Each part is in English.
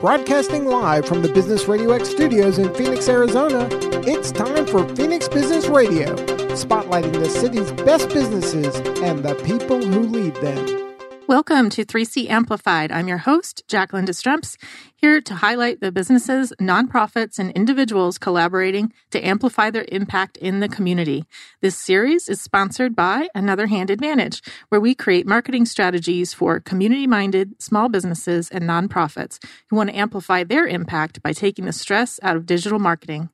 Broadcasting live from the Business Radio X studios in Phoenix, Arizona, it's time for Phoenix Business Radio, spotlighting the city's best businesses and the people who lead them. Welcome to 3C Amplified. I'm your host, Jacqueline Destremps, here to highlight the businesses, nonprofits, and individuals collaborating to amplify their impact in the community. This series is sponsored by Another Hand Advantage, where we create marketing strategies for community minded small businesses and nonprofits who want to amplify their impact by taking the stress out of digital marketing.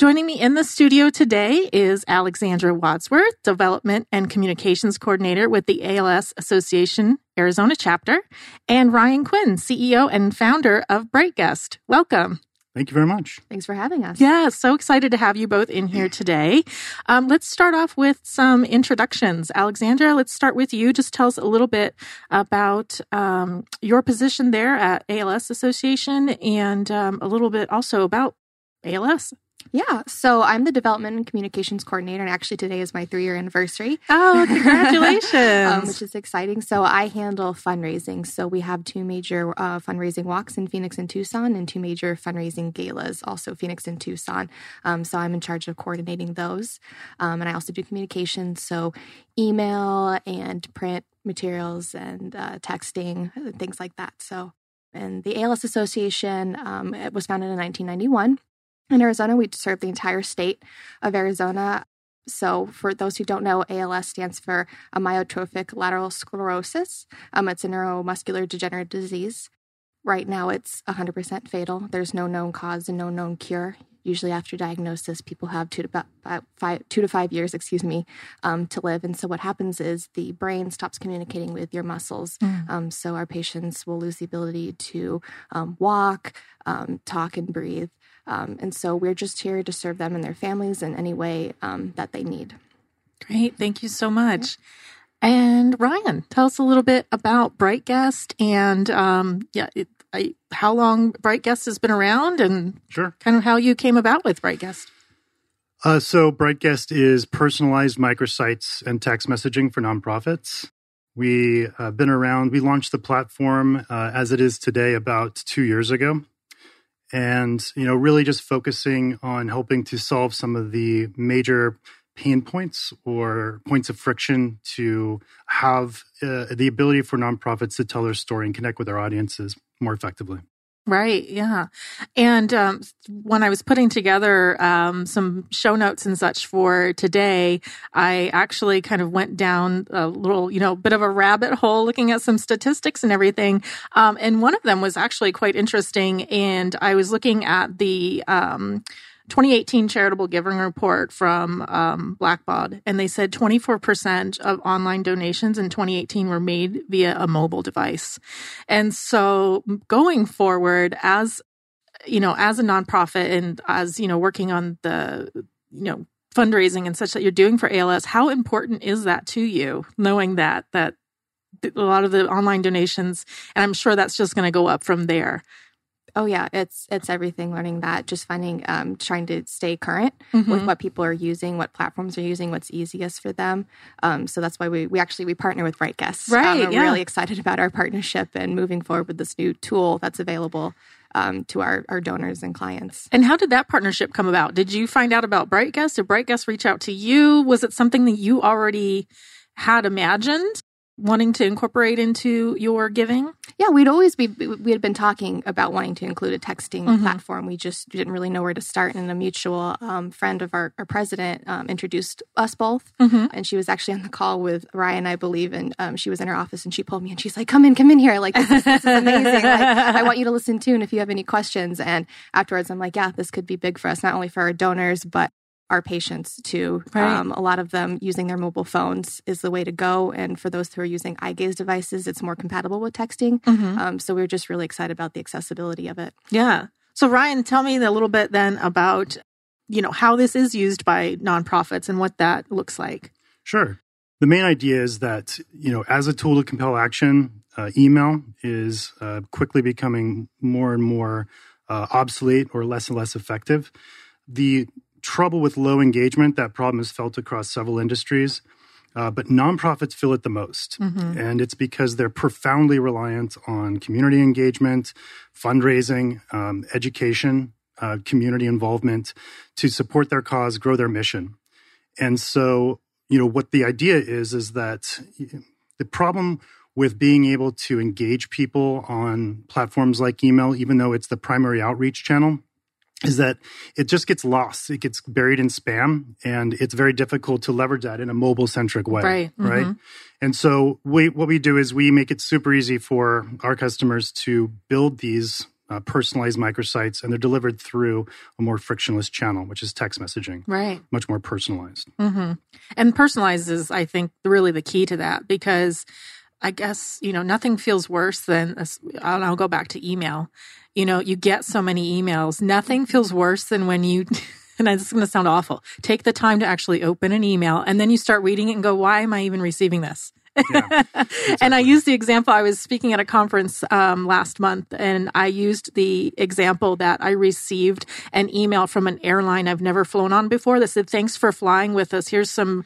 Joining me in the studio today is Alexandra Wadsworth, Development and Communications Coordinator with the ALS Association Arizona chapter, and Ryan Quinn, CEO and founder of BrightGuest. Welcome. Thank you very much. Thanks for having us. Yeah, so excited to have you both in here today. Um, let's start off with some introductions. Alexandra, let's start with you. Just tell us a little bit about um, your position there at ALS Association and um, a little bit also about ALS. Yeah, so I'm the development and communications coordinator, and actually today is my three year anniversary. Oh, congratulations! um, which is exciting. So I handle fundraising. So we have two major uh, fundraising walks in Phoenix and Tucson, and two major fundraising galas, also Phoenix and Tucson. Um, so I'm in charge of coordinating those, um, and I also do communications, so email and print materials and uh, texting, things like that. So. And the ALS Association um, was founded in 1991 in Arizona, we serve the entire state of Arizona. So, for those who don't know, ALS stands for amyotrophic lateral sclerosis. Um, it's a neuromuscular degenerative disease. Right now, it's 100% fatal. There's no known cause and no known cure. Usually, after diagnosis, people have two to about five, two to five years, excuse me, um, to live. And so, what happens is the brain stops communicating with your muscles. Mm. Um, so, our patients will lose the ability to um, walk, um, talk, and breathe. Um, and so we're just here to serve them and their families in any way um, that they need. Great. Thank you so much. And Ryan, tell us a little bit about BrightGuest and um, yeah, it, I, how long BrightGuest has been around and sure. kind of how you came about with BrightGuest. Uh, so BrightGuest is personalized microsites and text messaging for nonprofits. We have uh, been around. We launched the platform uh, as it is today about two years ago and you know really just focusing on helping to solve some of the major pain points or points of friction to have uh, the ability for nonprofits to tell their story and connect with their audiences more effectively Right. Yeah. And um, when I was putting together um, some show notes and such for today, I actually kind of went down a little, you know, bit of a rabbit hole looking at some statistics and everything. Um, and one of them was actually quite interesting. And I was looking at the, um, 2018 charitable giving report from um, Blackbaud, and they said 24% of online donations in 2018 were made via a mobile device. And so going forward, as you know, as a nonprofit and as you know, working on the you know fundraising and such that you're doing for ALS, how important is that to you? Knowing that that a lot of the online donations, and I'm sure that's just going to go up from there. Oh yeah, it's it's everything. Learning that, just finding, um, trying to stay current mm-hmm. with what people are using, what platforms are using, what's easiest for them. Um, so that's why we we actually we partner with. Right, um, we're yeah. really excited about our partnership and moving forward with this new tool that's available um, to our, our donors and clients. And how did that partnership come about? Did you find out about BrightGuest? Did BrightGuest reach out to you? Was it something that you already had imagined? Wanting to incorporate into your giving? Yeah, we'd always be we had been talking about wanting to include a texting mm-hmm. platform. We just didn't really know where to start. And a mutual um, friend of our, our president um, introduced us both, mm-hmm. and she was actually on the call with Ryan, I believe, and um, she was in her office and she pulled me and she's like, "Come in, come in here! Like this is, this is amazing! like, I want you to listen to, and if you have any questions." And afterwards, I'm like, "Yeah, this could be big for us, not only for our donors, but our patients too. Right. Um, a lot of them using their mobile phones is the way to go. And for those who are using eye gaze devices, it's more compatible with texting. Mm-hmm. Um, so we're just really excited about the accessibility of it. Yeah. So Ryan, tell me a little bit then about you know how this is used by nonprofits and what that looks like. Sure. The main idea is that you know as a tool to compel action, uh, email is uh, quickly becoming more and more uh, obsolete or less and less effective. The trouble with low engagement, that problem is felt across several industries. Uh, but nonprofits feel it the most. Mm-hmm. And it's because they're profoundly reliant on community engagement, fundraising, um, education, uh, community involvement to support their cause, grow their mission. And so, you know, what the idea is, is that the problem with being able to engage people on platforms like email, even though it's the primary outreach channel, is that it just gets lost. It gets buried in spam, and it's very difficult to leverage that in a mobile centric way. Right. Right. Mm-hmm. And so, we, what we do is we make it super easy for our customers to build these uh, personalized microsites, and they're delivered through a more frictionless channel, which is text messaging. Right. Much more personalized. Mm-hmm. And personalized is, I think, really the key to that because I guess, you know, nothing feels worse than, a, I'll go back to email. You know, you get so many emails. Nothing feels worse than when you, and this is going to sound awful, take the time to actually open an email and then you start reading it and go, why am I even receiving this? Yeah, and I used the example. I was speaking at a conference um, last month, and I used the example that I received an email from an airline I've never flown on before that said, "Thanks for flying with us. Here's some."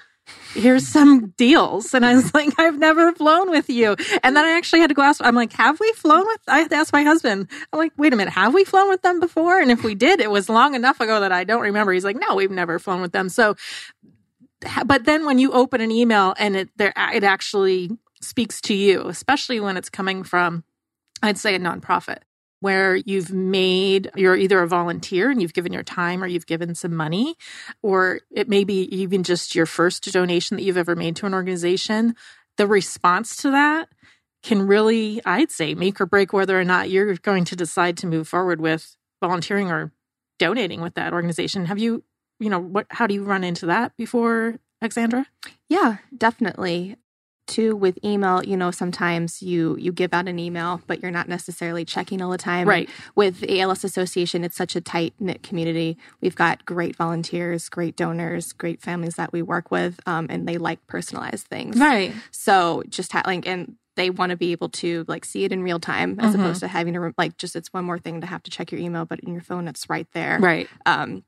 Here's some deals. And I was like, I've never flown with you. And then I actually had to go ask, I'm like, have we flown with, I had to ask my husband, I'm like, wait a minute, have we flown with them before? And if we did, it was long enough ago that I don't remember. He's like, no, we've never flown with them. So but then when you open an email and it there it actually speaks to you, especially when it's coming from I'd say a nonprofit where you've made you're either a volunteer and you've given your time or you've given some money or it may be even just your first donation that you've ever made to an organization. The response to that can really i'd say make or break whether or not you're going to decide to move forward with volunteering or donating with that organization. Have you you know what how do you run into that before alexandra yeah definitely too with email you know sometimes you you give out an email but you're not necessarily checking all the time. Right. With als association it's such a tight knit community. We've got great volunteers great donors great families that we work with um, and they like personalized things. Right. So just ha- like and they want to be able to like see it in real time as Mhm. opposed to having to like just it's one more thing to have to check your email but in your phone it's right there. Right. Um,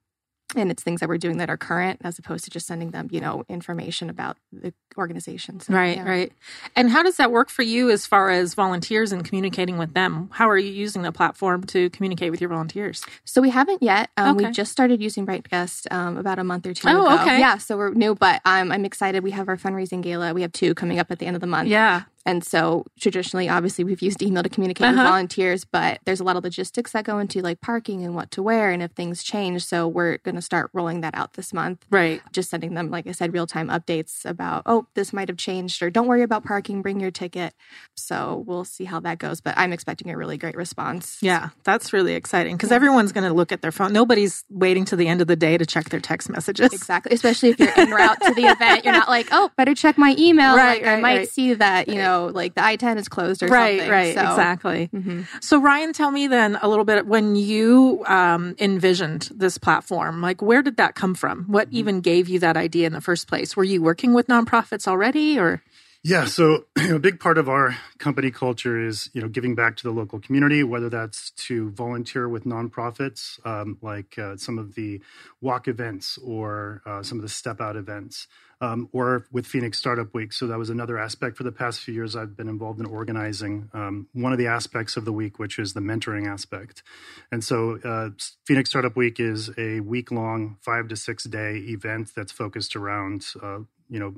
and it's things that we're doing that are current as opposed to just sending them you know information about the organization. So, right yeah. right. And how does that work for you as far as volunteers and communicating with them? How are you using the platform to communicate with your volunteers? So we haven't yet. Um, Okay. we just started using bright guest um, about a month or two Oh, ago. okay. yeah so we're new but um, i'm excited. We have our fundraising gala. We have two coming up at the end of the month. Yeah And so traditionally, obviously, we've used email to communicate with Uh-huh. volunteers, but there's a lot of logistics that go into like parking and what to wear and if things change. So we're going to start rolling that out this month. right Just sending them, like I said, real time updates about, oh, this might have changed, or don't worry about parking, bring your ticket. So we'll see how that goes. But I'm expecting a really great response. yeah that's really exciting because everyone's going to look at their phone nobody's waiting to the end of the day to check their text messages Exactly. Especially if you're en route to the event, you're not like, oh, better check my email. Right, like, I might right. see that, you know, like the I 10 is closed or right something. right So, exactly mhm. So, Ryan, tell me then a little bit when you um, envisioned this platform, like where did that come from? What even gave you that idea in the first place? Were you working with nonprofits already or? Yeah, so you know, a big part of our company culture is you know giving back to the local community, whether that's to volunteer with nonprofits um, like uh, some of the walk events or uh, some of the step out events, um, or with Phoenix Startup Week. So that was another aspect. For the past few years, I've been involved in organizing um, one of the aspects of the week, which is the mentoring aspect. And so uh, Phoenix Startup Week is a week long, five to six day event that's focused around uh, you know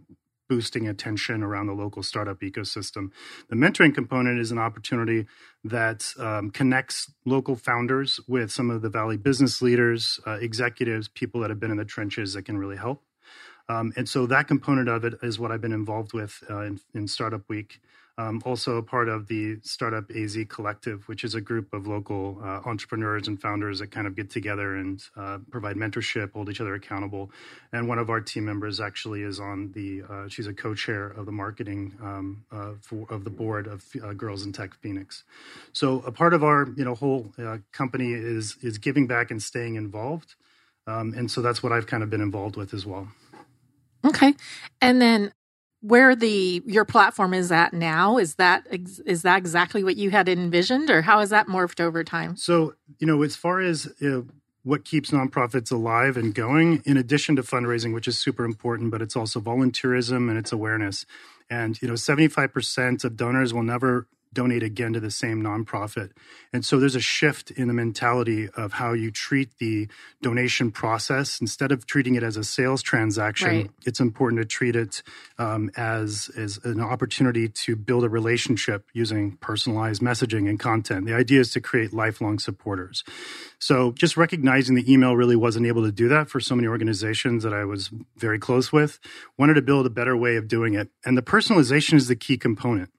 boosting attention around the local startup ecosystem. The mentoring component is an opportunity that um, connects local founders with some of the Valley business leaders, uh, executives, people that have been in the trenches that can really help. Um, and so that component of it is what I've been involved with uh, in, in Startup Week. Um, also, a part of the Startup AZ Collective, which is a group of local uh, entrepreneurs and founders that kind of get together and uh, provide mentorship, hold each other accountable. And one of our team members actually is on the, uh, she's a co chair of the marketing um, uh, for, of the board of uh, Girls in Tech Phoenix. So, a part of our you know, whole uh, company is, is giving back and staying involved. Um, and so that's what I've kind of been involved with as well. Okay. And then where the your platform is at now is that is that exactly what you had envisioned or how has that morphed over time? So, you know, as far as know, what keeps nonprofits alive and going, in addition to fundraising, which is super important, but it's also volunteerism and it's awareness. And, you know, 75% of donors will never donate again to the same nonprofit. And so there's a shift in the mentality of how you treat the donation process. Instead of treating it as a sales transaction, right. it's important to treat it um, as, as an opportunity to build a relationship using personalized messaging and content. The idea is to create lifelong supporters. So just recognizing the email really wasn't able to do that for so many organizations that I was very close with, wanted to build a better way of doing it. And the personalization is the key component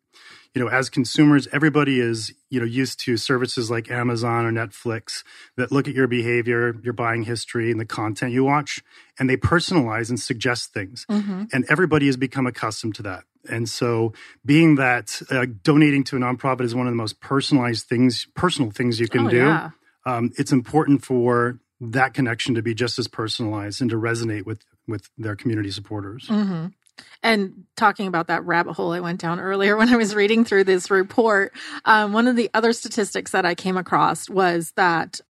you know as consumers everybody is you know used to services like amazon or netflix that look at your behavior your buying history and the content you watch and they personalize and suggest things mm-hmm. and everybody has become accustomed to that and so being that uh, donating to a nonprofit is one of the most personalized things personal things you can oh, do yeah. um, it's important for that connection to be just as personalized and to resonate with with their community supporters mm-hmm. And talking about that rabbit hole I went down earlier when I was reading through this report, um, one of the other statistics that I came across was that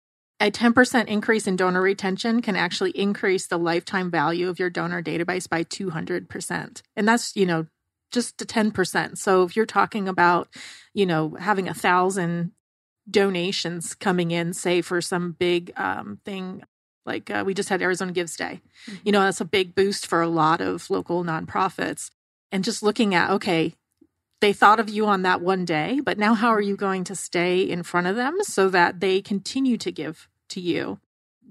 a 10% increase in donor retention can actually increase the lifetime value of your donor database by 200%. And that's, you know, just a 10%. So if you're talking about, you know, having a thousand donations coming in, say for some big um, thing, like uh, we just had Arizona Gives Day. Mm-hmm. You know, that's a big boost for a lot of local nonprofits. And just looking at, okay, they thought of you on that one day, but now how are you going to stay in front of them so that they continue to give to you?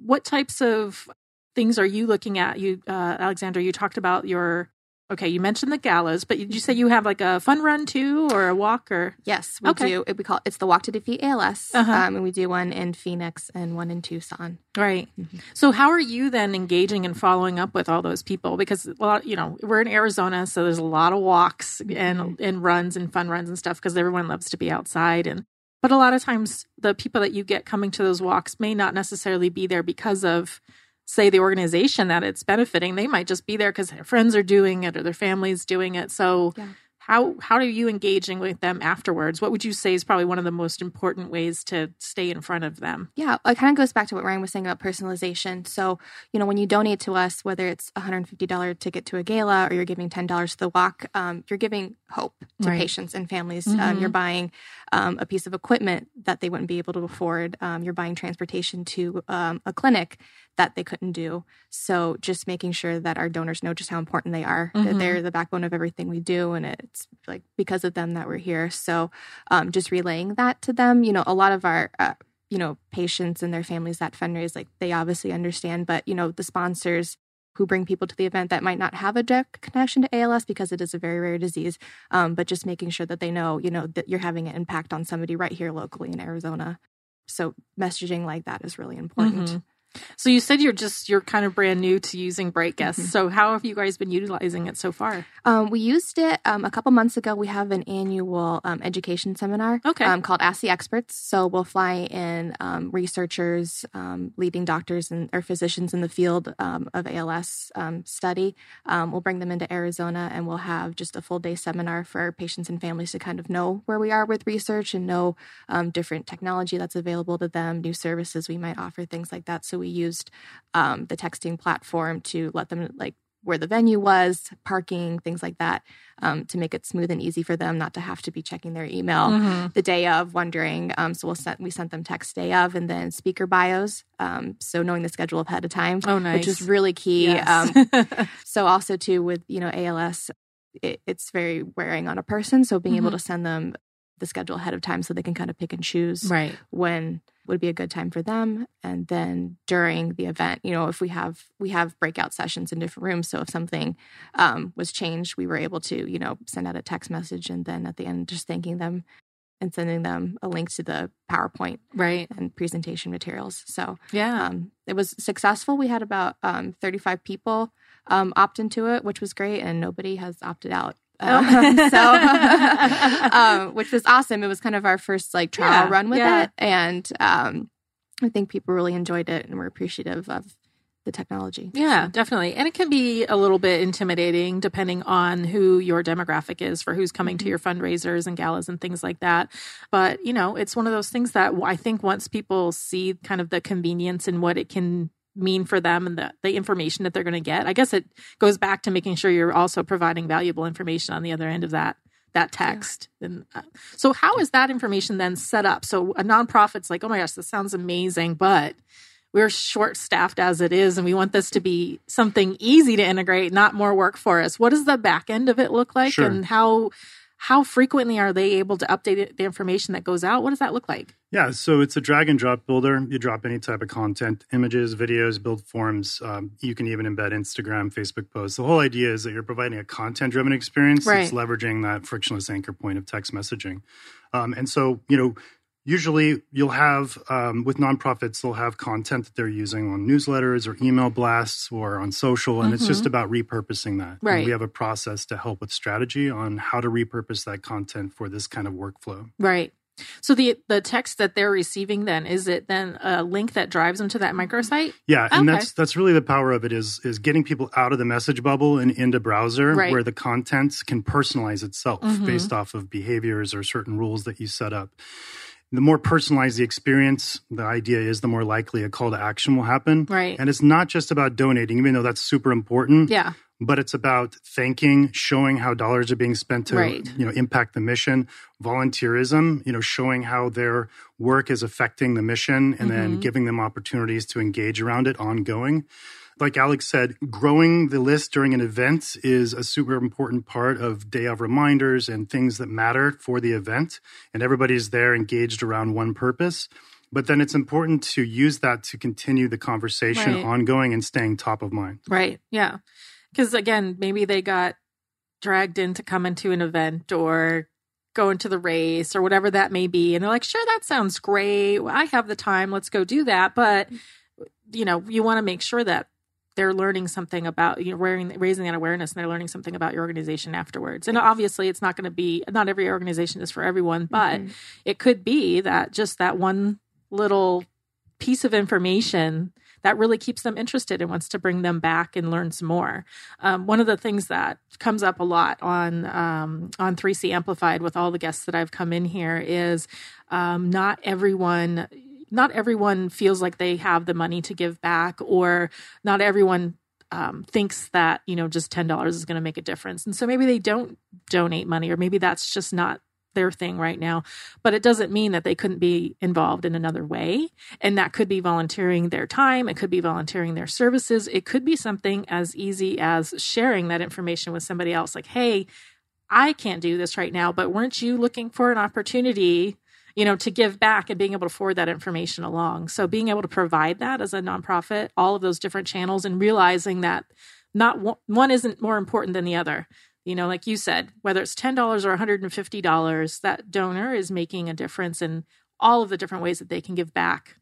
What types of things are you looking at? You, uh, Alexandra, you talked about your Okay, you mentioned the galas, but did you say you have like a fun run too, or a walk, or yes, we okay. do. We call it, it's the Walk to Defeat ALS, uh-huh. um, and we do one in Phoenix and one in Tucson. Right. Mm-hmm. So, how are you then engaging and following up with all those people? Because well, you know, we're in Arizona, so there's a lot of walks and mm-hmm. and runs and fun runs and stuff because everyone loves to be outside and. But a lot of times, the people that you get coming to those walks may not necessarily be there because of say the organization that it's benefiting they might just be there because their friends are doing it or their family's doing it. So yeah how how are you engaging with them afterwards what would you say is probably one of the most important ways to stay in front of them yeah it kind of goes back to what ryan was saying about personalization so you know when you donate to us whether it's a $150 ticket to a gala or you're giving $10 to the walk um, you're giving hope to right. patients and families mm-hmm. um, you're buying um, a piece of equipment that they wouldn't be able to afford um, you're buying transportation to um, a clinic that they couldn't do. So just making sure that our donors know just how important they are, mm-hmm. that they're the backbone of everything we do. And it's like because of them that we're here. So um, just relaying that to them, you know, a lot of our, uh, you know, patients and their families that fundraise, like they obviously understand, but, you know, the sponsors who bring people to the event that might not have a direct connection to ALS because it is a very rare disease. Um, but just making sure that they know, you know, that you're having an impact on somebody right here locally in Arizona. So messaging like that is really important. Mm-hmm. So you said you're just you're kind of brand new to using BrightGuest. Mm-hmm. So how have you guys been utilizing it so far? Um, we used it um, a couple months ago. We have an annual um, education seminar okay. Um, called Ask the Experts. So we'll fly in um, researchers, um, leading doctors and or physicians in the field of ALS study. we'll bring them into Arizona and we'll have just a full day seminar for patients and families to kind of know where we are with research and know different technology that's available to them, new services we might offer, things like that. So we used um, the texting platform to let them like where the venue was, parking, things like that, um, to make it smooth and easy for them not to have to be checking their email mm-hmm. the day of, wondering. Um, so we'll send, we sent them text day of, and then speaker bios. Um, so knowing the schedule ahead of time, oh, nice. which is really key. Yes. Um, so also too with you know ALS, it, it's very wearing on a person. So being mm-hmm. able to send them the schedule ahead of time so they can kind of pick and choose right. when would be a good time for them. And then during the event you know if we have we have breakout sessions in different rooms. So if something um, was changed we were able to you know send out a text message and then at the end just thanking them and sending them a link to the powerpoint right. and presentation materials. So yeah. um, it was successful. We had about um, 35 people um, opt into it which was great. And nobody has opted out um, so, um, which was awesome. It was kind of our first like trial yeah, run with yeah. it, and um, I think people really enjoyed it and were appreciative of the technology. Yeah, so. definitely. And it can be a little bit intimidating depending on who your demographic is for who's coming mm-hmm. to your fundraisers and galas and things like that. But, you know, it's one of those things that I think once people see kind of the convenience and what it can mean for them and the, the information that they're going to get, I guess it goes back to making sure you're also providing valuable information on the other end of that that text. Yeah. And uh, so, how is that information then set up? So, a nonprofit's like, oh my gosh, this sounds amazing, but we're short staffed as it is and we want this to be something easy to integrate not more work for us what does the back end of it look like sure. and how how frequently are they able to update the information that goes out? What does that look like? Yeah so it's a drag and drop builder. You drop any type of content images videos build forms um, you can even embed instagram facebook posts. The whole idea is that you're providing a content driven experience right. that's leveraging that frictionless anchor point of text messaging. Um, and so you know usually you'll have um, with nonprofits they'll have content that they're using on newsletters or email blasts or on social and mm-hmm. it's just mm-hmm. about repurposing that right and we have a process to help with strategy on how to repurpose that content for this kind of workflow right so the the text that they're receiving then is it then a link that drives them to that microsite? Yeah, and okay. that's that's really the power of it is is getting people out of the message bubble and into browser right. where the content can personalize itself mm-hmm. based off of behaviors or certain rules that you set up the more personalized the experience, the idea is the more likely a call to action will happen. Right. And it's not just about donating, even though that's super important. Yeah. But it's about thanking, showing how dollars are being spent to, right. you know, impact the mission, volunteerism, you know, showing how their work is affecting the mission and mm-hmm. then giving them opportunities to engage around it ongoing like Alex said, growing the list during an event is a super important part of day of reminders and things that matter for the event. And everybody's there engaged around one purpose. But then it's important to use that to continue the conversation right. ongoing and staying top of mind. Right. Yeah. Because again, maybe they got dragged in to come into an event or go into the race or whatever that may be. And they're like, sure, that sounds great. I have the time. Let's go do that. But, you know, you want to make sure that they're learning something about you know raising, raising that awareness and they're learning something about your organization afterwards and obviously it's not going to be not every organization is for everyone but mm-hmm. it could be that just that one little piece of information that really keeps them interested and wants to bring them back and learn some more. Um, one of the things that comes up a lot on um, on 3C Amplified with all the guests that I've come in here is um, not everyone not everyone feels like they have the money to give back, or not everyone um, thinks that you know just ten dollars is going to make a difference, and so maybe they don't donate money, or maybe that's just not their thing right now. But it doesn't mean that they couldn't be involved in another way. And that could be volunteering their time, it could be volunteering their services, it could be something as easy as sharing that information with somebody else like, hey, I can't do this right now, but weren't you looking for an opportunity you know, to give back and being able to forward that information along. So being able to provide that as a nonprofit, all of those different channels and realizing that not one, one isn't more important than the other. You know, like you said, whether it's $10 or $150, that donor is making a difference in all of the different ways that they can give back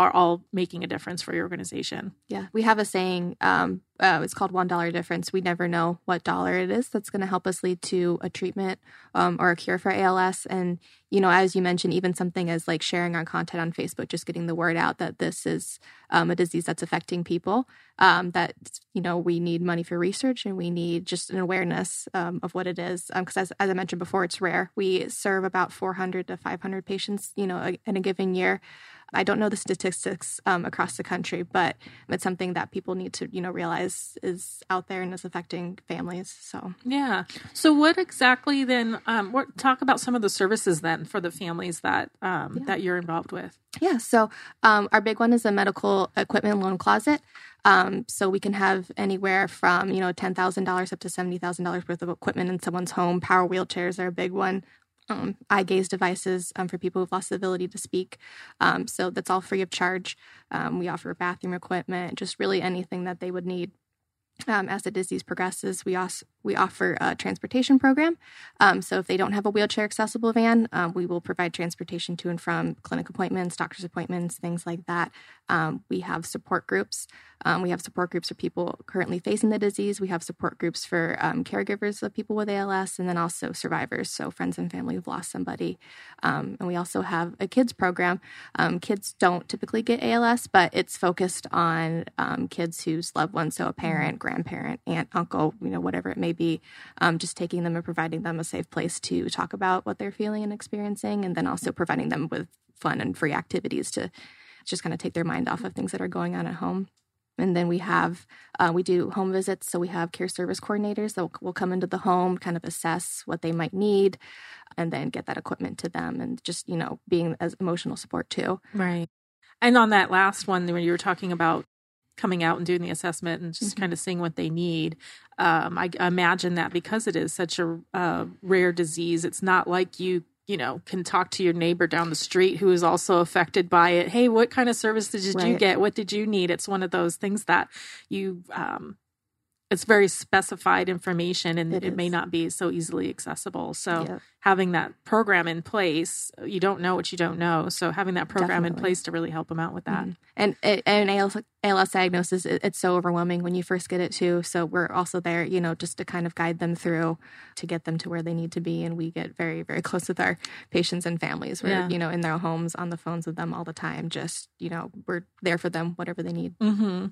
are all making a difference for your organization. Yeah, we have a saying. Um, uh, it's called one dollar difference. We never know what dollar it is that's going to help us lead to a treatment um, or a cure for ALS. And you know, as you mentioned, even something as like sharing our content on Facebook, just getting the word out that this is um, a disease that's affecting people. Um, that you know, we need money for research and we need just an awareness um, of what it is. Because um, as, as I mentioned before, it's rare. We serve about 400 to 500 patients, you know, in a given year. I don't know the statistics um, across the country, but it's something that people need to, you know, realize is out there and is affecting families. So yeah. So what exactly then? Um, what talk about some of the services then for the families that um, yeah. that you're involved with? Yeah. So um, our big one is a medical equipment loan closet. Um, so we can have anywhere from you know ten thousand dollars up to seventy thousand dollars worth of equipment in someone's home. Power wheelchairs are a big one um, eye gaze devices um, for people who've lost the ability to speak. Um, so that's all free of charge. Um, we offer bathroom equipment, just really anything that they would need. Um, as the disease progresses, we also We offer a transportation program. Um, so if they don't have a wheelchair accessible van, um, we will provide transportation to and from clinic appointments, doctor's appointments, things like that. Um, we have support groups. Um, we have support groups for people currently facing the disease. We have support groups for um, caregivers of people with ALS, and then also survivors, so friends and family who've lost somebody. Um, and we also have a kids program. kids don't typically get ALS, but it's focused on kids whose loved ones, so a parent, grandparent, aunt, uncle, you know, whatever it may be, just taking them and providing them a safe place to talk about what they're feeling and experiencing, and then also providing them with fun and free activities to just kind of take their mind off of things that are going on at home. And then we have, uh, we do home visits. So we have care service coordinators that will come into the home, kind of assess what they might need, and then get that equipment to them and just, you know, being as emotional support too. Right. And on that last one, when you were talking about coming out and doing the assessment and just mm-hmm. kind of seeing what they need. Um, I, imagine that because it is such a uh, rare disease, it's not like you you know can talk to your neighbor down the street who is also affected by it. Hey, what kind of service did right. you get? What did you need? It's one of those things that you um, it's very specified information and it, it may not be so easily accessible. So having that program in place, you don't know what you don't know. So having that program Definitely. in place to really help them out with that. Mm-hmm. And and ALS, ALS diagnosis, it's so overwhelming when you first get it too. So we're also there, you know, just to kind of guide them through to get them to where they need to be. And we get very very close with our patients and families. We're yeah. you know in their homes on the phones with them all the time. Just you know we're there for them whatever they need. Mm-hmm.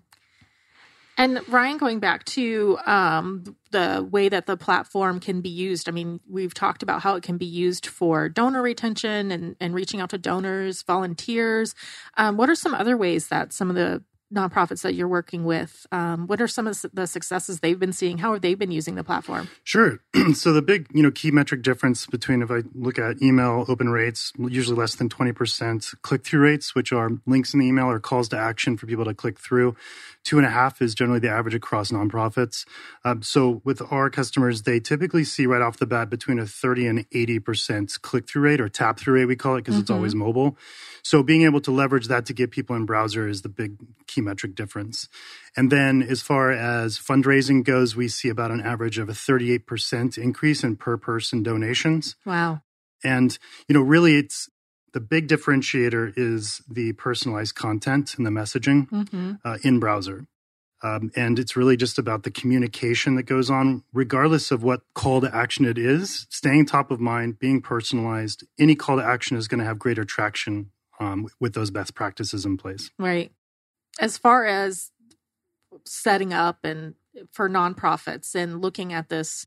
And Ryan, going back to um, the way that the platform can be used, I mean, we've talked about how it can be used for donor retention and, and reaching out to donors, volunteers. Um, what are some other ways that some of the nonprofits that you're working with um, what are some of the successes they've been seeing? How have they been using the platform? Sure. So the big you know key metric difference between if i look at email open rates usually less than 20% click-through rates which are links in the email or calls to action for people to click through. Two and a half is generally the average across nonprofits. Um, so with our customers they typically see right off the bat between a 30 and 80% click-through rate or tap-through rate we call it because mm-hmm. it's always mobile. So being able to leverage that to get people in browser is the big key metric difference. And then as far as fundraising goes, we see about an average of a 38% increase in per person donations. Wow. And, you know, really it's the big differentiator is the personalized content and the messaging mm-hmm. uh, in browser. Um, and it's really just about the communication that goes on, regardless of what call to action it is, staying top of mind, being personalized. Any call to action is going to have greater traction um, with those best practices in place. Right. As far as setting up and for nonprofits and looking at this,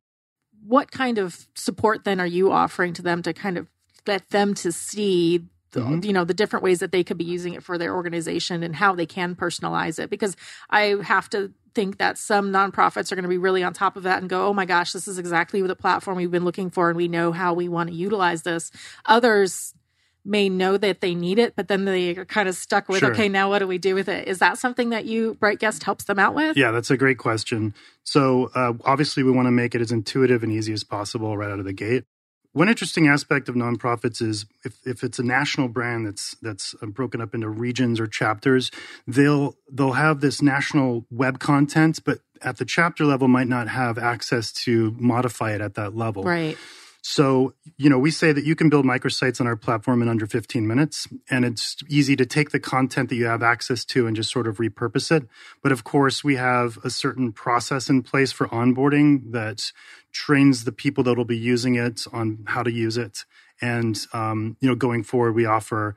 what kind of support then are you offering to them to kind of get them to see the, mm-hmm. you know the different ways that they could be using it for their organization and how they can personalize it because i have to think that some nonprofits are going to be really on top of that and go oh my gosh this is exactly the platform we've been looking for and we know how we want to utilize this others may know that they need it, but then they are kind of stuck with, sure. okay, now what do we do with it? Is that something that you, Bright Guest, helps them out with? Yeah, that's a great question. So, uh, obviously, we want to make it as intuitive and easy as possible right out of the gate. One interesting aspect of nonprofits is if, if it's a national brand that's that's uh, broken up into regions or chapters, they'll they'll have this national web content, but at the chapter level might not have access to modify it at that level. Right. So, you know, we say that you can build microsites on our platform in under 15 minutes, and it's easy to take the content that you have access to and just sort of repurpose it. But of course, we have a certain process in place for onboarding that trains the people that will be using it on how to use it. And, um, you know, going forward, we offer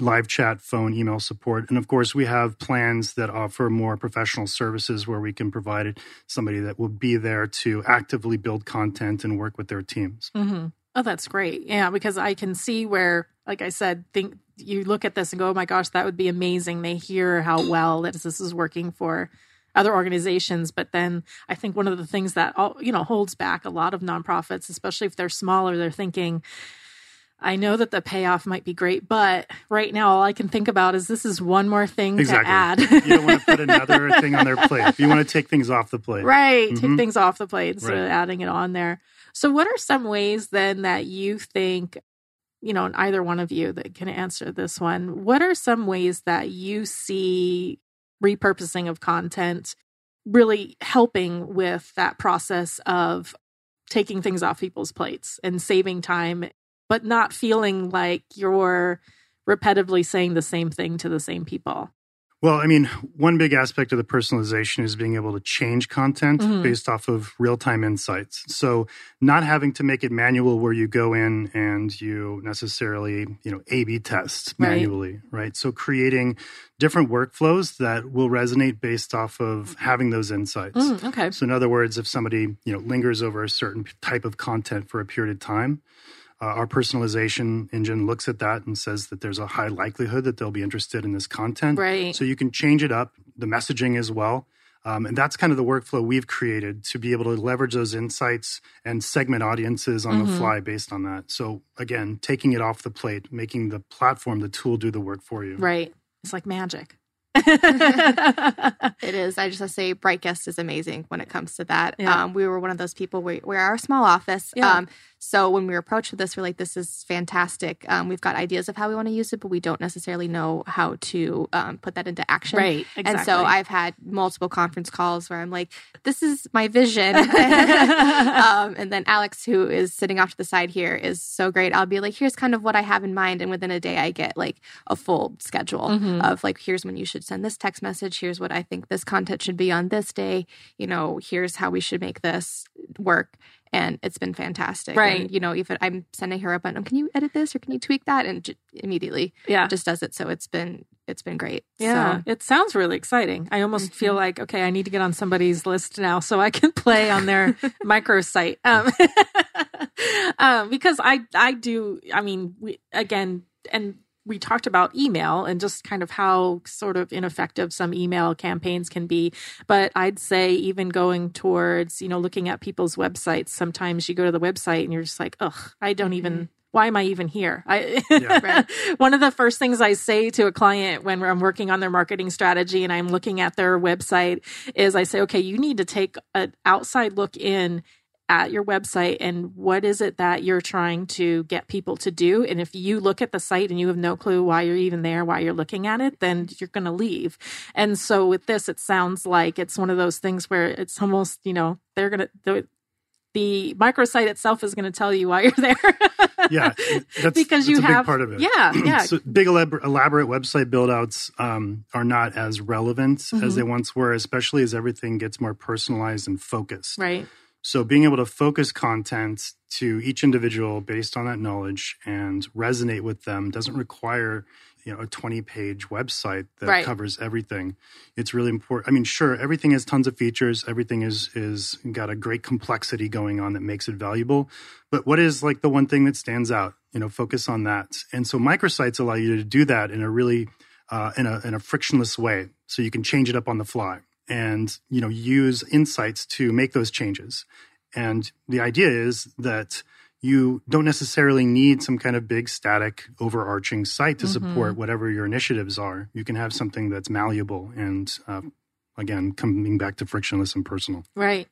live chat, phone, email support. And of course, we have plans that offer more professional services where we can provide somebody that will be there to actively build content and work with their teams. Mm-hmm. Oh, that's great. Yeah, because I can see where, like I said, think you look at this and go, oh my gosh, that would be amazing. They hear how well that this is working for other organizations but then i think one of the things that all you know holds back a lot of nonprofits especially if they're smaller they're thinking I know that the payoff might be great, but right now all I can think about is this is one more thing exactly. to add. you don't want to put another thing on their plate. You want to take things off the plate. Right. Mm-hmm. Take things off the plate instead right. of adding it on there. So what are some ways then that you think, you know, and either one of you that can answer this one, what are some ways that you see repurposing of content really helping with that process of taking things off people's plates and saving time, but not feeling like you're repetitively saying the same thing to the same people. Well, I mean, one big aspect of the personalization is being able to change content mm-hmm. based off of real time insights. So, not having to make it manual where you go in and you necessarily, you know, A B test manually, right? right? So, creating different workflows that will resonate based off of having those insights. Mm, okay. So, in other words, if somebody, you know, lingers over a certain type of content for a period of time, uh, our personalization engine looks at that and says that there's a high likelihood that they'll be interested in this content. Right. So you can change it up, the messaging as well. Um, and that's kind of the workflow we've created to be able to leverage those insights and segment audiences on mm-hmm. the fly based on that. So again, taking it off the plate, making the platform, the tool do the work for you. Right. It's like magic. it is. I just have to say, Brightguest is amazing when it comes to that. Yeah. Um, we were one of those people. We, we're our small office. Yeah. Um, so when we were approached with this, we're like, this is fantastic. Um, we've got ideas of how we want to use it, but we don't necessarily know how to um, put that into action. Right. Exactly. And so I've had multiple conference calls where I'm like, this is my vision. um, and then Alex, who is sitting off to the side here, is so great. I'll be like, here's kind of what I have in mind. And within a day, I get like a full schedule mm-hmm. of like, here's when you should send this text message. Here's what I think this content should be on this day. You know, here's how we should make this work and it's been fantastic. Right. And, you know, if I'm sending her a button, can you edit this or can you tweak that? And j- immediately, yeah, just does it. So it's been it's been great. Yeah, so. it sounds really exciting. I almost mm-hmm. feel like okay, I need to get on somebody's list now so I can play on their microsite. Um, um, because I I do. I mean, we again and we talked about email and just kind of how sort of ineffective some email campaigns can be. But I'd say even going towards, you know, looking at people's websites, sometimes you go to the website and you're just like, ugh, I don't even mm-hmm. why am I even here? I, yeah. one of the first things I say to a client when I'm working on their marketing strategy and I'm looking at their website is I say, okay, you need to take an outside look in at your website and what is it that you're trying to get people to do. And if you look at the site and you have no clue why you're even there, why you're looking at it, then you're going to leave. And so with this, it sounds like it's one of those things where it's almost, you know, they're going to, the, the microsite itself is going to tell you why you're there. yeah, that's, because you a have big part of it. Yeah, yeah. so big elaborate, elaborate website buildouts um, are not as relevant mm-hmm. as they once were, especially as everything gets more personalized and focused. Right. So being able to focus content to each individual based on that knowledge and resonate with them doesn't require you know a 20 page website that right. covers everything. It's really important i mean sure everything has tons of features. Everything is is got a great complexity going on that makes it valuable. But what is like the one thing that stands out? You know focus on that. And so microsites allow you to do that in a really uh, in a in a frictionless way. So you can change it up on the fly and you know use insights to make those changes. And the idea is that you don't necessarily need some kind of big static overarching site to mm-hmm. support whatever your initiatives are. You can have something that's malleable and uh, again coming back to frictionless and personal. Right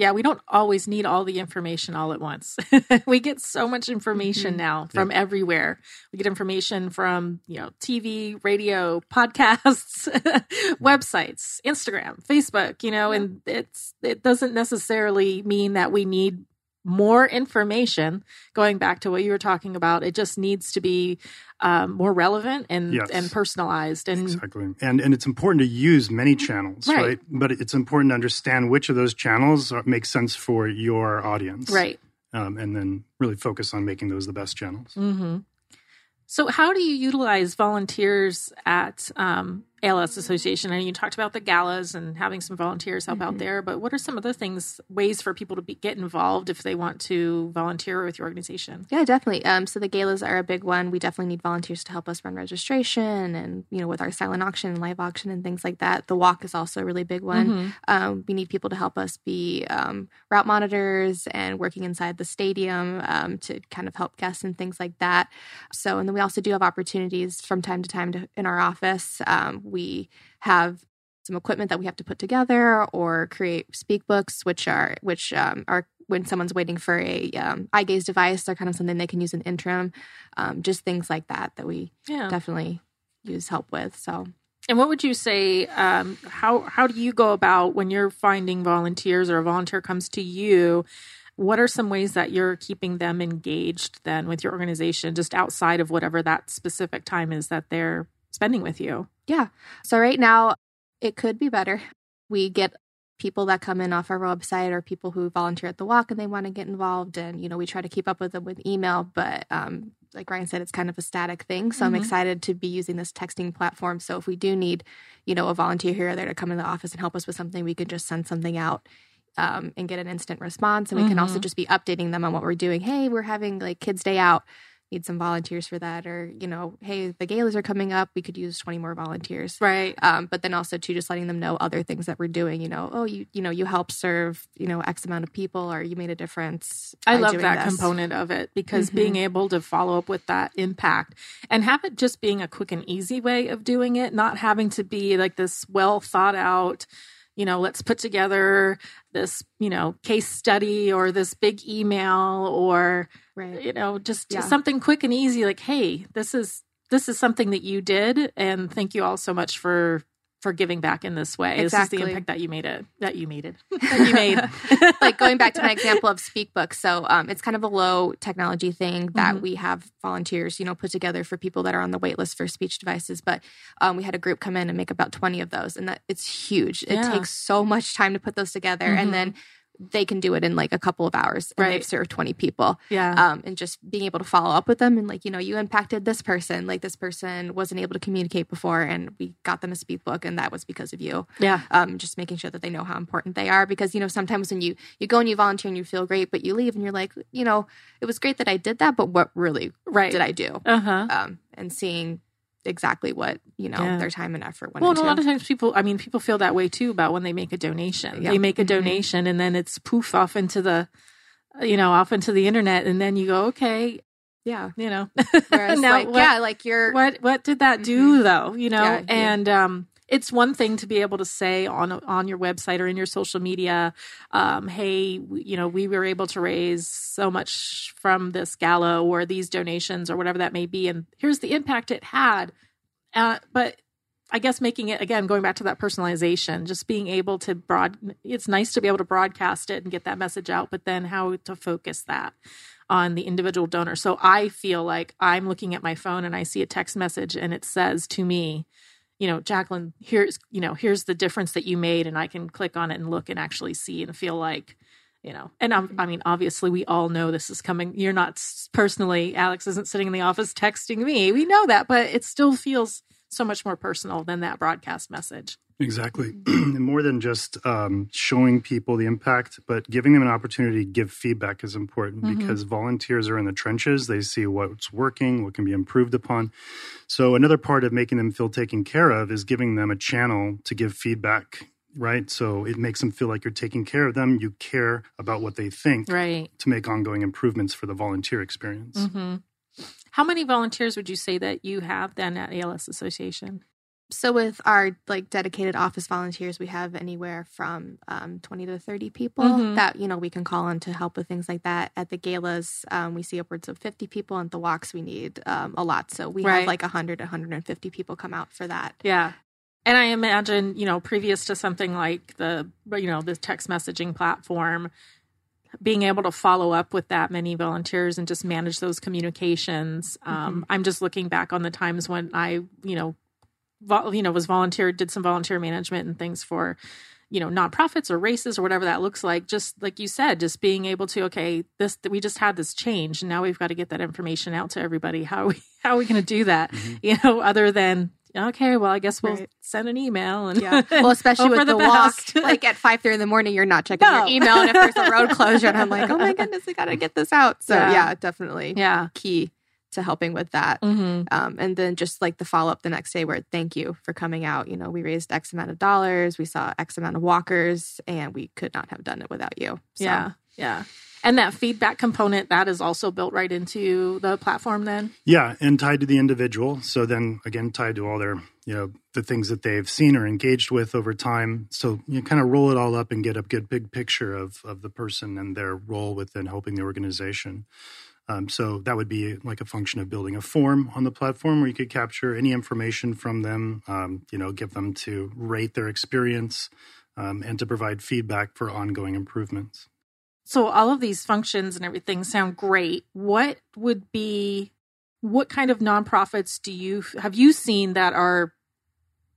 yeah, we don't always need all the information all at once. we get so much information mm-hmm. now from yep. everywhere. We get information from, you know, TV, radio, podcasts, websites, Instagram, Facebook, you know, and it's it doesn't necessarily mean that we need more information going back to what you were talking about it just needs to be um, more relevant and yes. and personalized and exactly and and it's important to use many channels right, right? but it's important to understand which of those channels make sense for your audience right um, and then really focus on making those the best channels mm-hmm. so how do you utilize volunteers at um, ALS Association. And you talked about the galas and having some volunteers help mm-hmm. out there, but what are some other things, ways for people to be, get involved if they want to volunteer with your organization? Yeah, definitely. Um, so the galas are a big one. We definitely need volunteers to help us run registration and, you know, with our silent auction and live auction and things like that. The walk is also a really big one. Mm-hmm. Um, we need people to help us be um, route monitors and working inside the stadium um, to kind of help guests and things like that. So, and then we also do have opportunities from time to time to, in our office um, we have some equipment that we have to put together or create speak books which are which um, are when someone's waiting for a um, eye gaze device they're kind of something they can use in interim um, just things like that that we yeah. definitely use help with so And what would you say? Um, how how do you go about when you're finding volunteers or a volunteer comes to you? What are some ways that you're keeping them engaged then with your organization, just outside of whatever that specific time is that they're spending with you? Yeah. So right now, it could be better. We get people that come in off our website or people who volunteer at the walk and they want to get involved and you know we try to keep up with them with email but um, like ryan said it's kind of a static thing so mm-hmm. i'm excited to be using this texting platform so if we do need you know a volunteer here or there to come in the office and help us with something we can just send something out um, and get an instant response and we mm-hmm. can also mm-hmm. just be updating them on what we're doing hey we're having like kids day out need some volunteers for that or you know hey the galas are coming up we could use 20 more volunteers right um, but then also too just letting them know other things that we're doing you know oh you you know you help serve you know x amount of people or you made a difference i love that this. component of it because mm-hmm. being able to follow up with that impact and have it just being a quick and easy way of doing it not having to be like this well thought out you know, let's put together this, you know, case study or this big email or, right. you know, just, yeah. something quick and easy like, hey, this is this is something that you did and thank you all so much for for giving back in this way. Exactly. This is the impact that you made it that you made it that you made. like going back to my example of Speakbook. So um, it's kind of a low technology thing that mm-hmm. we have volunteers, you know, put together for people that are on the wait list for speech devices. But um, we had a group come in and make about twenty of those, and that it's huge. It yeah. takes so much time to put those together, mm-hmm. and then they can do it in like a couple of hours and right. they've served 20 people. Yeah. Um, and just being able to follow up with them and like, you know, you impacted this person, like this person wasn't able to communicate before and we got them a Speakbook and that was because of you. Yeah. Um, just making sure that they know how important they are because, you know, sometimes when you, you go and you volunteer and you feel great, but you leave and you're like, you know, it was great that I did that, but what really right. did I do? Uh-huh. Um, and seeing exactly what you know yeah. their time and effort went well into. a lot of times people i mean people feel that way too about when they make a donation they make a mm-hmm. donation and then it's poof off into the you know off into the internet and then you go okay yeah you know Whereas now, like, what, yeah like you're what what did that do mm-hmm. though you know yeah, and um it's one thing to be able to say on on your website or in your social media, um, "Hey, you know, we were able to raise so much from this gala or these donations or whatever that may be, and here's the impact it had." Uh, but I guess making it again, going back to that personalization, just being able to broad. It's nice to be able to broadcast it and get that message out, but then how to focus that on the individual donor. So I feel like I'm looking at my phone and I see a text message and it says to me, you know, Jacqueline, here's, you know, here's the difference that you made. And I can click on it and look and actually see and feel like, you know, and I'm, mm-hmm. I mean, obviously we all know this is coming. You're not personally, Alex isn't sitting in the office texting me. We know that, but it still feels so much more personal than that broadcast message. Exactly. and more than just um, showing people the impact, but giving them an opportunity to give feedback is important mm-hmm. because volunteers are in the trenches. They see what's working, what can be improved upon. So, another part of making them feel taken care of is giving them a channel to give feedback right? So it makes them feel like you're taking care of them. You care about what they think, right? To make ongoing improvements for the volunteer experience. Mm-hmm. How many volunteers would you say that you have then at ALS Association? so with our like dedicated office volunteers we have anywhere from um, 20 to 30 people mm-hmm. that you know we can call on to help with things like that at the galas um, we see upwards of 50 people and the walks we need um, a lot so we right. have like 100 150 people come out for that yeah and i imagine you know previous to something like the you know the text messaging platform being able to follow up with that many volunteers and just manage those communications. Um, mm-hmm. i'm just looking back on the times when i you know you know was volunteered, did some volunteer management and things for you know nonprofits or races or whatever that looks like. Just like you said just being able to okay this we just had this change. And now we've got to get that information out to everybody. How are we how are we going to do that? Mm-hmm. you know other than okay well i guess we'll right. send an email and yeah well especially with the, the walk like at five thirty in the morning you're not checking no. your email and if there's a road closure and i'm like oh my goodness i gotta get this out so yeah, yeah definitely yeah key to helping with that. Mm-hmm. Um, and then just like the follow up the next day where thank you for coming out. You know, we raised X amount of dollars, we saw X amount of walkers, and we could not have done it without you. So. Yeah. Yeah. And that feedback component that is also built right into the platform then? Yeah, and tied to the individual. So then again tied to all their, you know, the things that they've seen or engaged with over time. So you kind of roll it all up and get a good big picture of of the person and their role within helping the organization. Um, so that would be like a function of building a form on the platform where you could capture any information from them, um, you know, give them to rate their experience um, and to provide feedback for ongoing improvements. So all of these functions and everything sound great. What would be what kind of nonprofits do you have you seen that are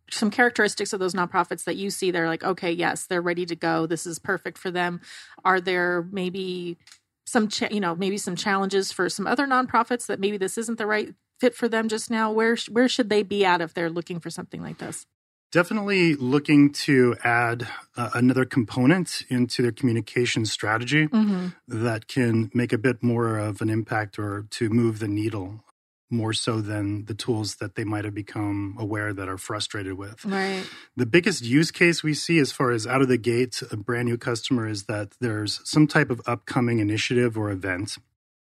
some characteristics of those nonprofits that you see they're like okay yes they're ready to go. This is perfect for them. Are there maybe some cha- you know maybe some challenges for some other nonprofits that maybe this isn't the right fit for them just now? Where where should they be at if they're looking for something like this definitely looking to add uh, another component into their communication strategy mm-hmm. that can make a bit more of an impact or to move the needle more so than the tools that they might have become aware that are frustrated with. Right. The biggest use case we see as far as out of the gate, a brand new customer is that there's some type of upcoming initiative or event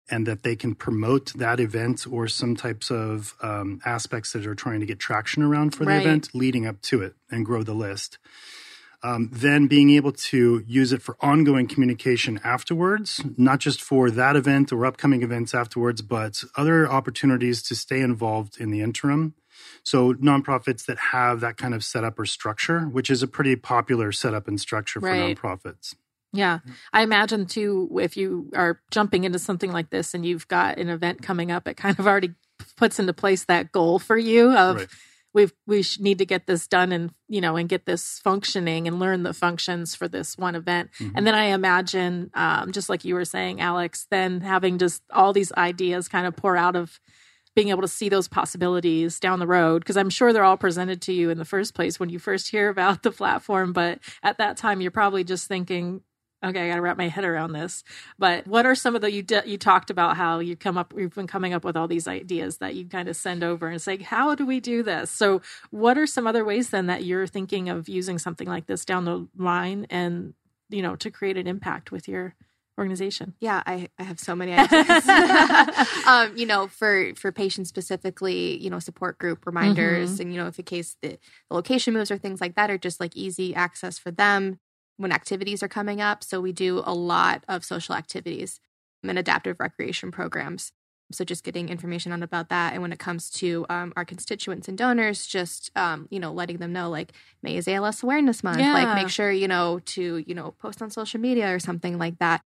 and that they can promote that event or some types of um, aspects that are trying to get traction around for the right. event leading up to it and grow the list. Um, then being able to use it for ongoing communication afterwards, not just for that event or upcoming events afterwards, but other opportunities to stay involved in the interim. So nonprofits that have that kind of setup or structure, which is a pretty popular setup and structure for right. nonprofits. Yeah. I imagine too, if you are jumping into something like this and you've got an event coming up, it kind of already puts into place that goal for you of right we we need to get this done and you know and get this functioning and learn the functions for this one event mm-hmm. and then i imagine um, just like you were saying alex then having just all these ideas kind of pour out of being able to see those possibilities down the road because i'm sure they're all presented to you in the first place when you first hear about the platform but at that time you're probably just thinking okay, I got to wrap my head around this. But what are some of the you you talked about how you come up you've been coming up with all these ideas that you kind of send over and say, how do we do this? So, what are some other ways then that you're thinking of using something like this down the line and you know to create an impact with your organization? Yeah, I, I have so many ideas. um, you know, for for patients specifically, you know, support group reminders, mm-hmm. and you know, if in case the, the location moves or things like that, are just like easy access for them when activities are coming up. So we do a lot of social activities and adaptive recreation programs. So just getting information on about that, and when it comes to um, our constituents and donors, just um, you know letting them know like May is ALS Awareness Month. Yeah. Like make sure you know to you know post on social media or something like that.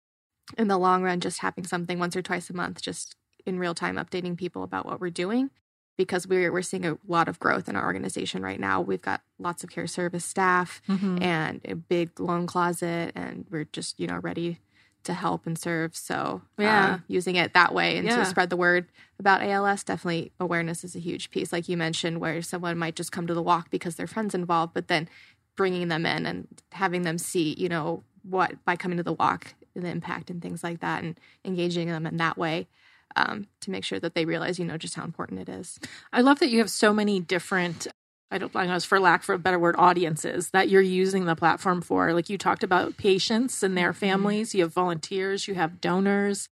In the long run, just having something once or twice a month, just in real time updating people about what we're doing because we're we're seeing a lot of growth in our organization right now. We've got lots of care service staff mm-hmm. and a big loan closet, and we're just you know ready to help and serve. So yeah, um, using it that way and yeah. to spread the word about ALS, definitely awareness is a huge piece. Like you mentioned, where someone might just come to the walk because their friends involved, but then bringing them in and having them see, you know, what by coming to the walk, the impact and things like that, and engaging them in that way um, to make sure that they realize, you know, just how important it is. I love that you have so many different I don't know, for lack of a better word, audiences that you're using the platform for. Like you talked about patients and their mm-hmm. families, you have volunteers, you have donors.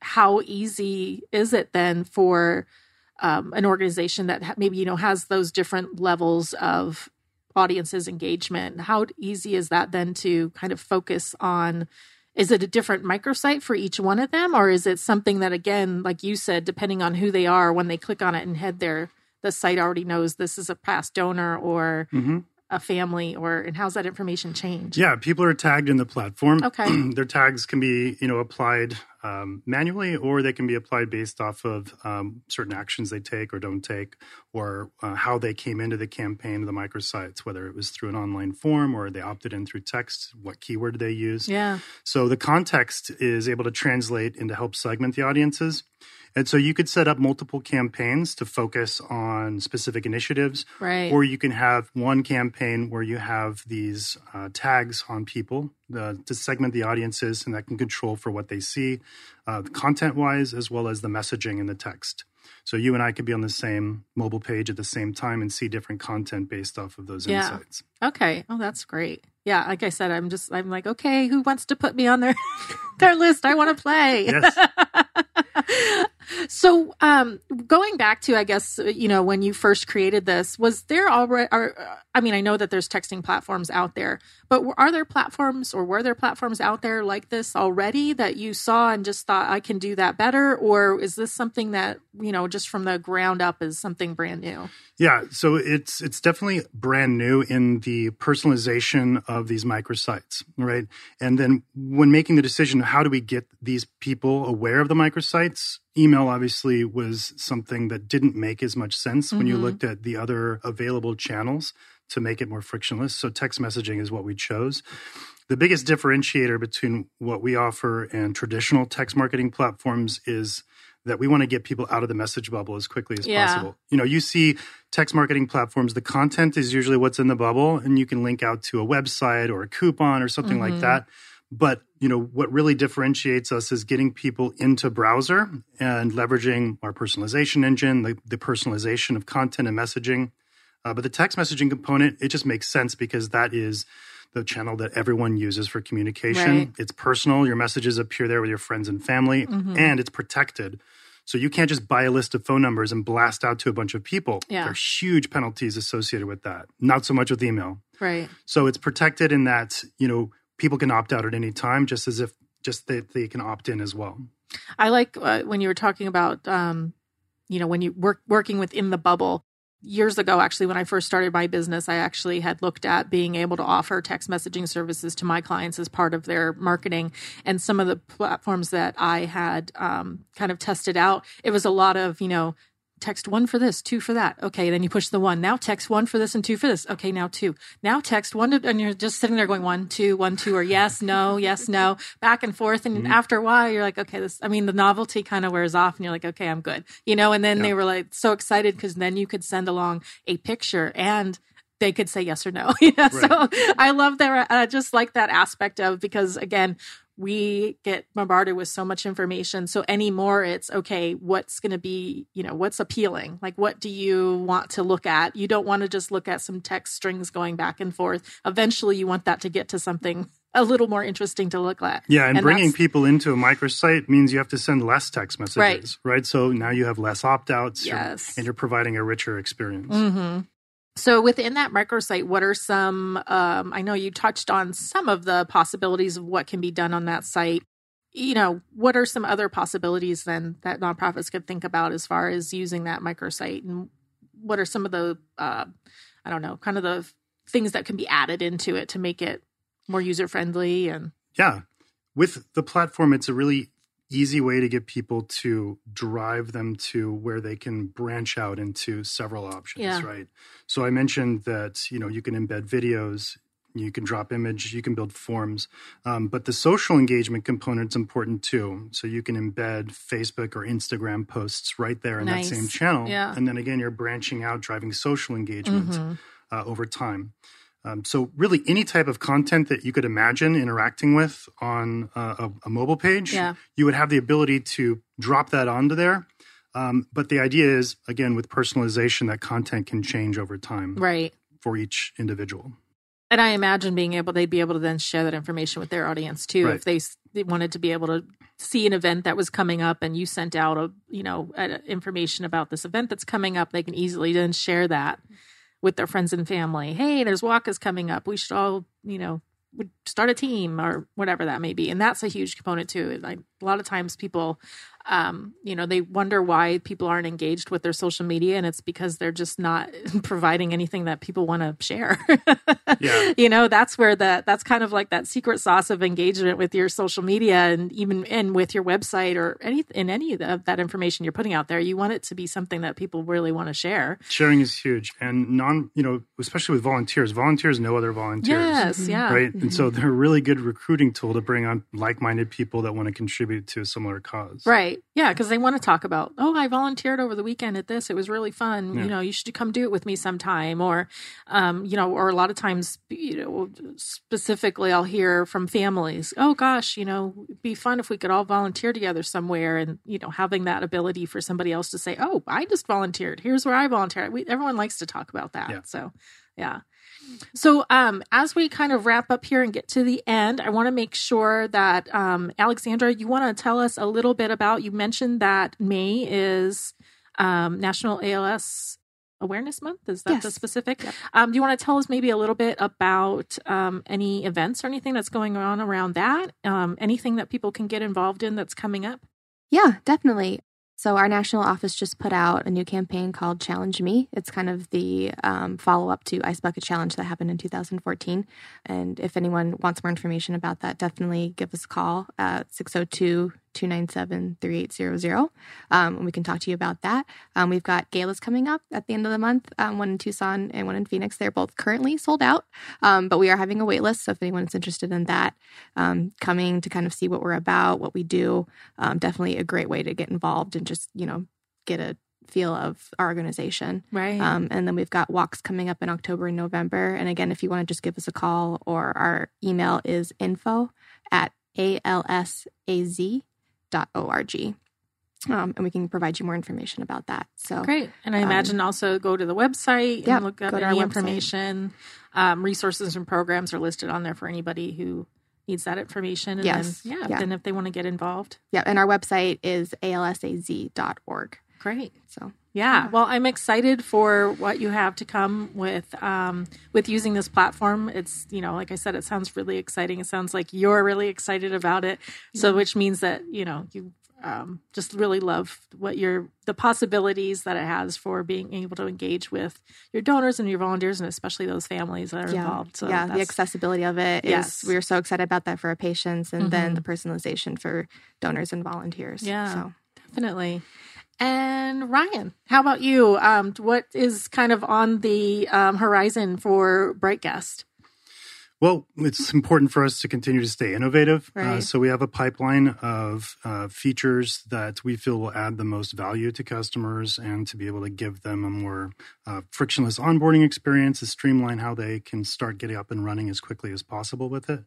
How easy is it then for um, an organization that maybe you know has those different levels of audiences engagement? How easy is that then to kind of focus on is it a different microsite for each one of them or is it something that again like you said depending on who they are when they click on it and head there the site already knows this is a past donor or mm-hmm a family or and how's that information change yeah people are tagged in the platform. Okay. Their tags can be you know applied um, manually or they can be applied based off of um, certain actions they take or don't take or uh, how they came into the campaign of the microsites whether it was through an online form or they opted in through text what keyword they use yeah. So the context is able to translate and to help segment the audiences and so you could set up multiple campaigns to focus on specific initiatives. Right. Or you can have one campaign where you have these uh, tags on people uh, to segment the audiences and that can control for what they see, uh, content wise, as well as the messaging and the text. So you and I could be on the same mobile page at the same time and see different content based off of those yeah. insights. Okay. Oh, that's great. Yeah, like I said, I'm just I'm like, okay, who wants to put me on their their list? I want to play. Yes. So, um, going back to, I guess, you know, when you first created this, was there already, I mean, I know that there's texting platforms out there, but are there platforms or were there platforms out there like this already that you saw and just thought, I can do that better? Or is this something that, you know, just from the ground up is something brand new? Yeah, so it's it's definitely brand new in the personalization of these microsites, right? And then when making the decision, how do we get these people aware of the microsites? Email obviously was something that didn't make as much sense mm-hmm. when you mm-hmm. looked at the other available channels to make it more frictionless. So text messaging is what we chose. The biggest differentiator between what we offer and traditional text marketing platforms is that we want to get people out of the message bubble as quickly as yeah. possible. You know, you see text marketing platforms, the content is usually what's in the bubble, and you can link out to a website or a coupon or something mm-hmm. like that. But you know what really differentiates us is getting people into browser and leveraging our personalization engine, the, the personalization of content and messaging. Uh, but the text messaging component, it just makes sense because that is the channel that everyone uses for communication. Right. It's personal. Your messages appear there with your friends and family, mm-hmm. and it's protected. So you can't just buy a list of phone numbers and blast out to a bunch of people. Yeah. There's huge penalties associated with that. Not so much with email. Right. So it's protected in that, you know, people can opt out at any time just as if just that they can opt in as well. I like uh, when you were talking about um, you know, when you work working within the bubble years ago actually when i first started my business i actually had looked at being able to offer text messaging services to my clients as part of their marketing and some of the platforms that i had um, kind of tested out it was a lot of you know text one for this, two for that. Okay, then you push the one. Now text one for this and two for this. Okay, now two. Now text one, to, and you're just sitting there going one, two, one, two, or yes, no, yes, no, back and forth. And mm-hmm. after a while, you're like, okay, this. I mean, the novelty kind of wears off, and you're like, okay, I'm good, you know. And then yeah. they were like so excited because then you could send along a picture and they could say yes or no. You know? right. So I love that. I just like that aspect of because again, we get bombarded with so much information. So anymore, it's okay, what's going to be, you know, what's appealing? Like, what do you want to look at? You don't want to just look at some text strings going back and forth. Eventually, you want that to get to something a little more interesting to look at. Yeah, and, and bringing people into a microsite means you have to send less text messages, right? right? So now you have less opt outs, yes. and you're providing a richer experience. Mm-hmm. So within that microsite, what are some? Um, I know you touched on some of the possibilities of what can be done on that site. You know, what are some other possibilities then that nonprofits could think about as far as using that microsite, and what are some of the, uh, I don't know, kind of the things that can be added into it to make it more user friendly and yeah with the platform it's a really easy way to get people to drive them to where they can branch out into several options yeah. right so i mentioned that you know you can embed videos you can drop image you can build forms um, but the social engagement component is important too so you can embed facebook or instagram posts right there in nice. that same channel yeah. and then again you're branching out driving social engagement mm-hmm. uh, over time um, so really, any type of content that you could imagine interacting with on a, a mobile page, yeah. you would have the ability to drop that onto there. Um, but the idea is, again, with personalization, that content can change over time, right, for each individual. And I imagine being able, they'd be able to then share that information with their audience too, right. if they, they wanted to be able to see an event that was coming up, and you sent out a, you know, a, information about this event that's coming up. They can easily then share that with their friends and family. Hey, there's WACAs coming up. We should all, you know, start a team or whatever that may be. And that's a huge component too. Like a lot of times people um, you know, they wonder why people aren't engaged with their social media, and it's because they're just not providing anything that people want to share. yeah. You know, that's where that that's kind of like that secret sauce of engagement with your social media, and even and with your website or any in any of that information you're putting out there. You want it to be something that people really want to share. Sharing is huge, and non, you know, especially with volunteers. Volunteers know other volunteers. Yes, yeah, right, mm-hmm. and so they're a really good recruiting tool to bring on like-minded people that want to contribute to a similar cause. Right. Yeah, because they want to talk about, oh, I volunteered over the weekend at this. It was really fun. Yeah. You know, you should come do it with me sometime. Or, um, you know, or a lot of times, you know, specifically, I'll hear from families, oh gosh, you know, it'd be fun if we could all volunteer together somewhere. And you know, having that ability for somebody else to say, oh, I just volunteered. Here's where I volunteered. We, everyone likes to talk about that. Yeah. So Yeah. So, um, as we kind of wrap up here and get to the end, I want to make sure that, um, Alexandra, you want to tell us a little bit about, you mentioned that May is um, National ALS Awareness Month. Is that Yes. the specific? Yep. Um, do you want to tell us maybe a little bit about um, any events or anything that's going on around that? Um, anything that people can get involved in that's coming up? Yeah, definitely. So, our national office just put out a new campaign called Challenge Me. It's kind of the um, follow up to Ice Bucket Challenge that happened in 2014. And if anyone wants more information about that, definitely give us a call at 602 297 3800. Um, and we can talk to you about that. Um, we've got galas coming up at the end of the month, um, one in Tucson and one in Phoenix. They're both currently sold out, um, but we are having a wait list. So, if anyone's interested in that, um, coming to kind of see what we're about, what we do, um, definitely a great way to get involved and just you know get a feel of our organization Right. um, and then we've got walks coming up in october and november and again if you want to just give us a call or our email is info at alsaz.org um, and we can provide you more information about that so Great. And I um, imagine also go to the website Yep, and look up any information. Um, resources and programs are listed on there for anybody who needs that information. And Yes. then, yeah, Yeah. then if they want to get involved. yeah and our website is alsaz.org Great. so Yeah. Well, I'm excited for what you have to come with um, with using this platform. It's you know, like I said, it sounds really exciting. It sounds like you're really excited about it. So, which means that you know you um, just really love what your the possibilities that it has for being able to engage with your donors and your volunteers, and especially those families that are yeah, involved. So yeah, the accessibility of it is. Yes. We're so excited about that for our patients, and then Mhm. the personalization for donors and volunteers. Yeah. so Definitely. And Ryan, how about you? Um, what is kind of on the um, horizon for Bright Guest? Well, it's important for us to continue to stay innovative. Uh, so we have a pipeline of uh, features that we feel will add the most value to customers and to be able to give them a more uh, frictionless onboarding experience, to streamline how they can start getting up and running as quickly as possible with it.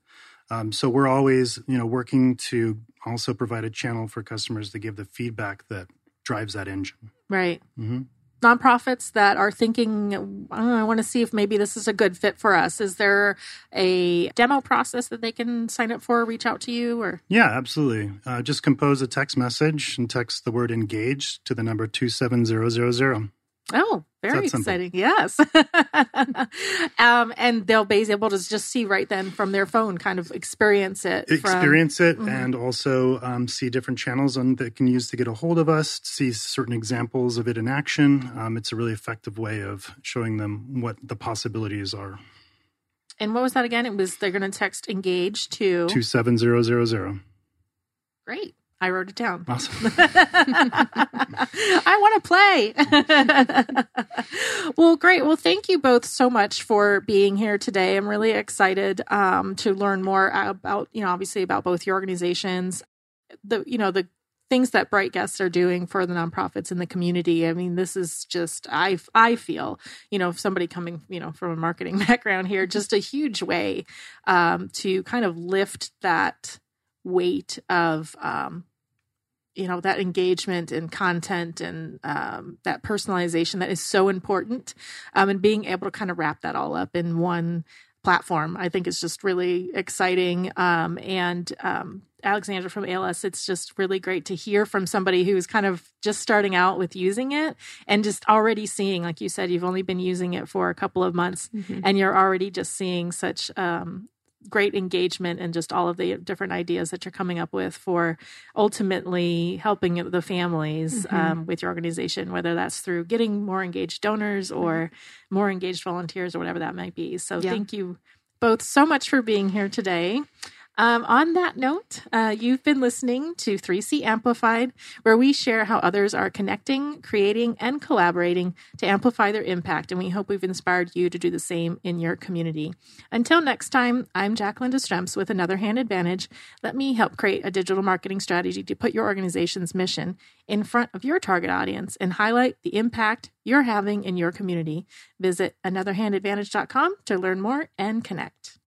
Um, so we're always, you know, working to also provide a channel for customers to give the feedback that drives that engine. Right. hmm Nonprofits that are thinking, I, I want to see if maybe this is a good fit for us. Is there a demo process that they can sign up for, reach out to you, or? Yeah, absolutely. Uh, just compose a text message and text the word engage to the number 27000. Oh, very exciting. Yes. um, and they'll be able to just see right then from their phone, kind of experience it. from- experience it Mhm. and also um, see different channels on that can use to get a hold of us see certain examples of it in action um, it's a really effective way of showing them what the possibilities are and what was that again? It was they're going to text engage to. 27000 Great. I wrote it down. awesome I want to play. well, great. Well, thank you both so much for being here today. I'm really excited um, to learn more about, you know, obviously about both your organizations, the, you know, the things that Bright Guests are doing for the nonprofits in the community. I mean, this is just I I feel, you know, somebody coming, you know, from a marketing background here, just a huge way um, to kind of lift that weight of um, you know that engagement and content and um, that personalization that is so important um, and being able to kind of wrap that all up in one platform i think is just really exciting um, and um, alexandra from als it's just really great to hear from somebody who's kind of just starting out with using it and just already seeing like you said you've only been using it for a couple of months Mhm. and you're already just seeing such um, great engagement and just all of the different ideas that you're coming up with for ultimately helping the families Mhm. um, with your organization, whether that's through getting more engaged donors or more engaged volunteers or whatever that might be. So Yeah. thank you both so much for being here today. Um, on that note, uh, you've been listening to 3C Amplified, where we share how others are connecting, creating, and collaborating to amplify their impact. And we hope we've inspired you to do the same in your community. Until next time, I'm Jacqueline DeStremps with Another Hand Advantage. Let me help create a digital marketing strategy to put your organization's mission in front of your target audience and highlight the impact you're having in your community. Visit anotherhandadvantage.com to learn more and connect.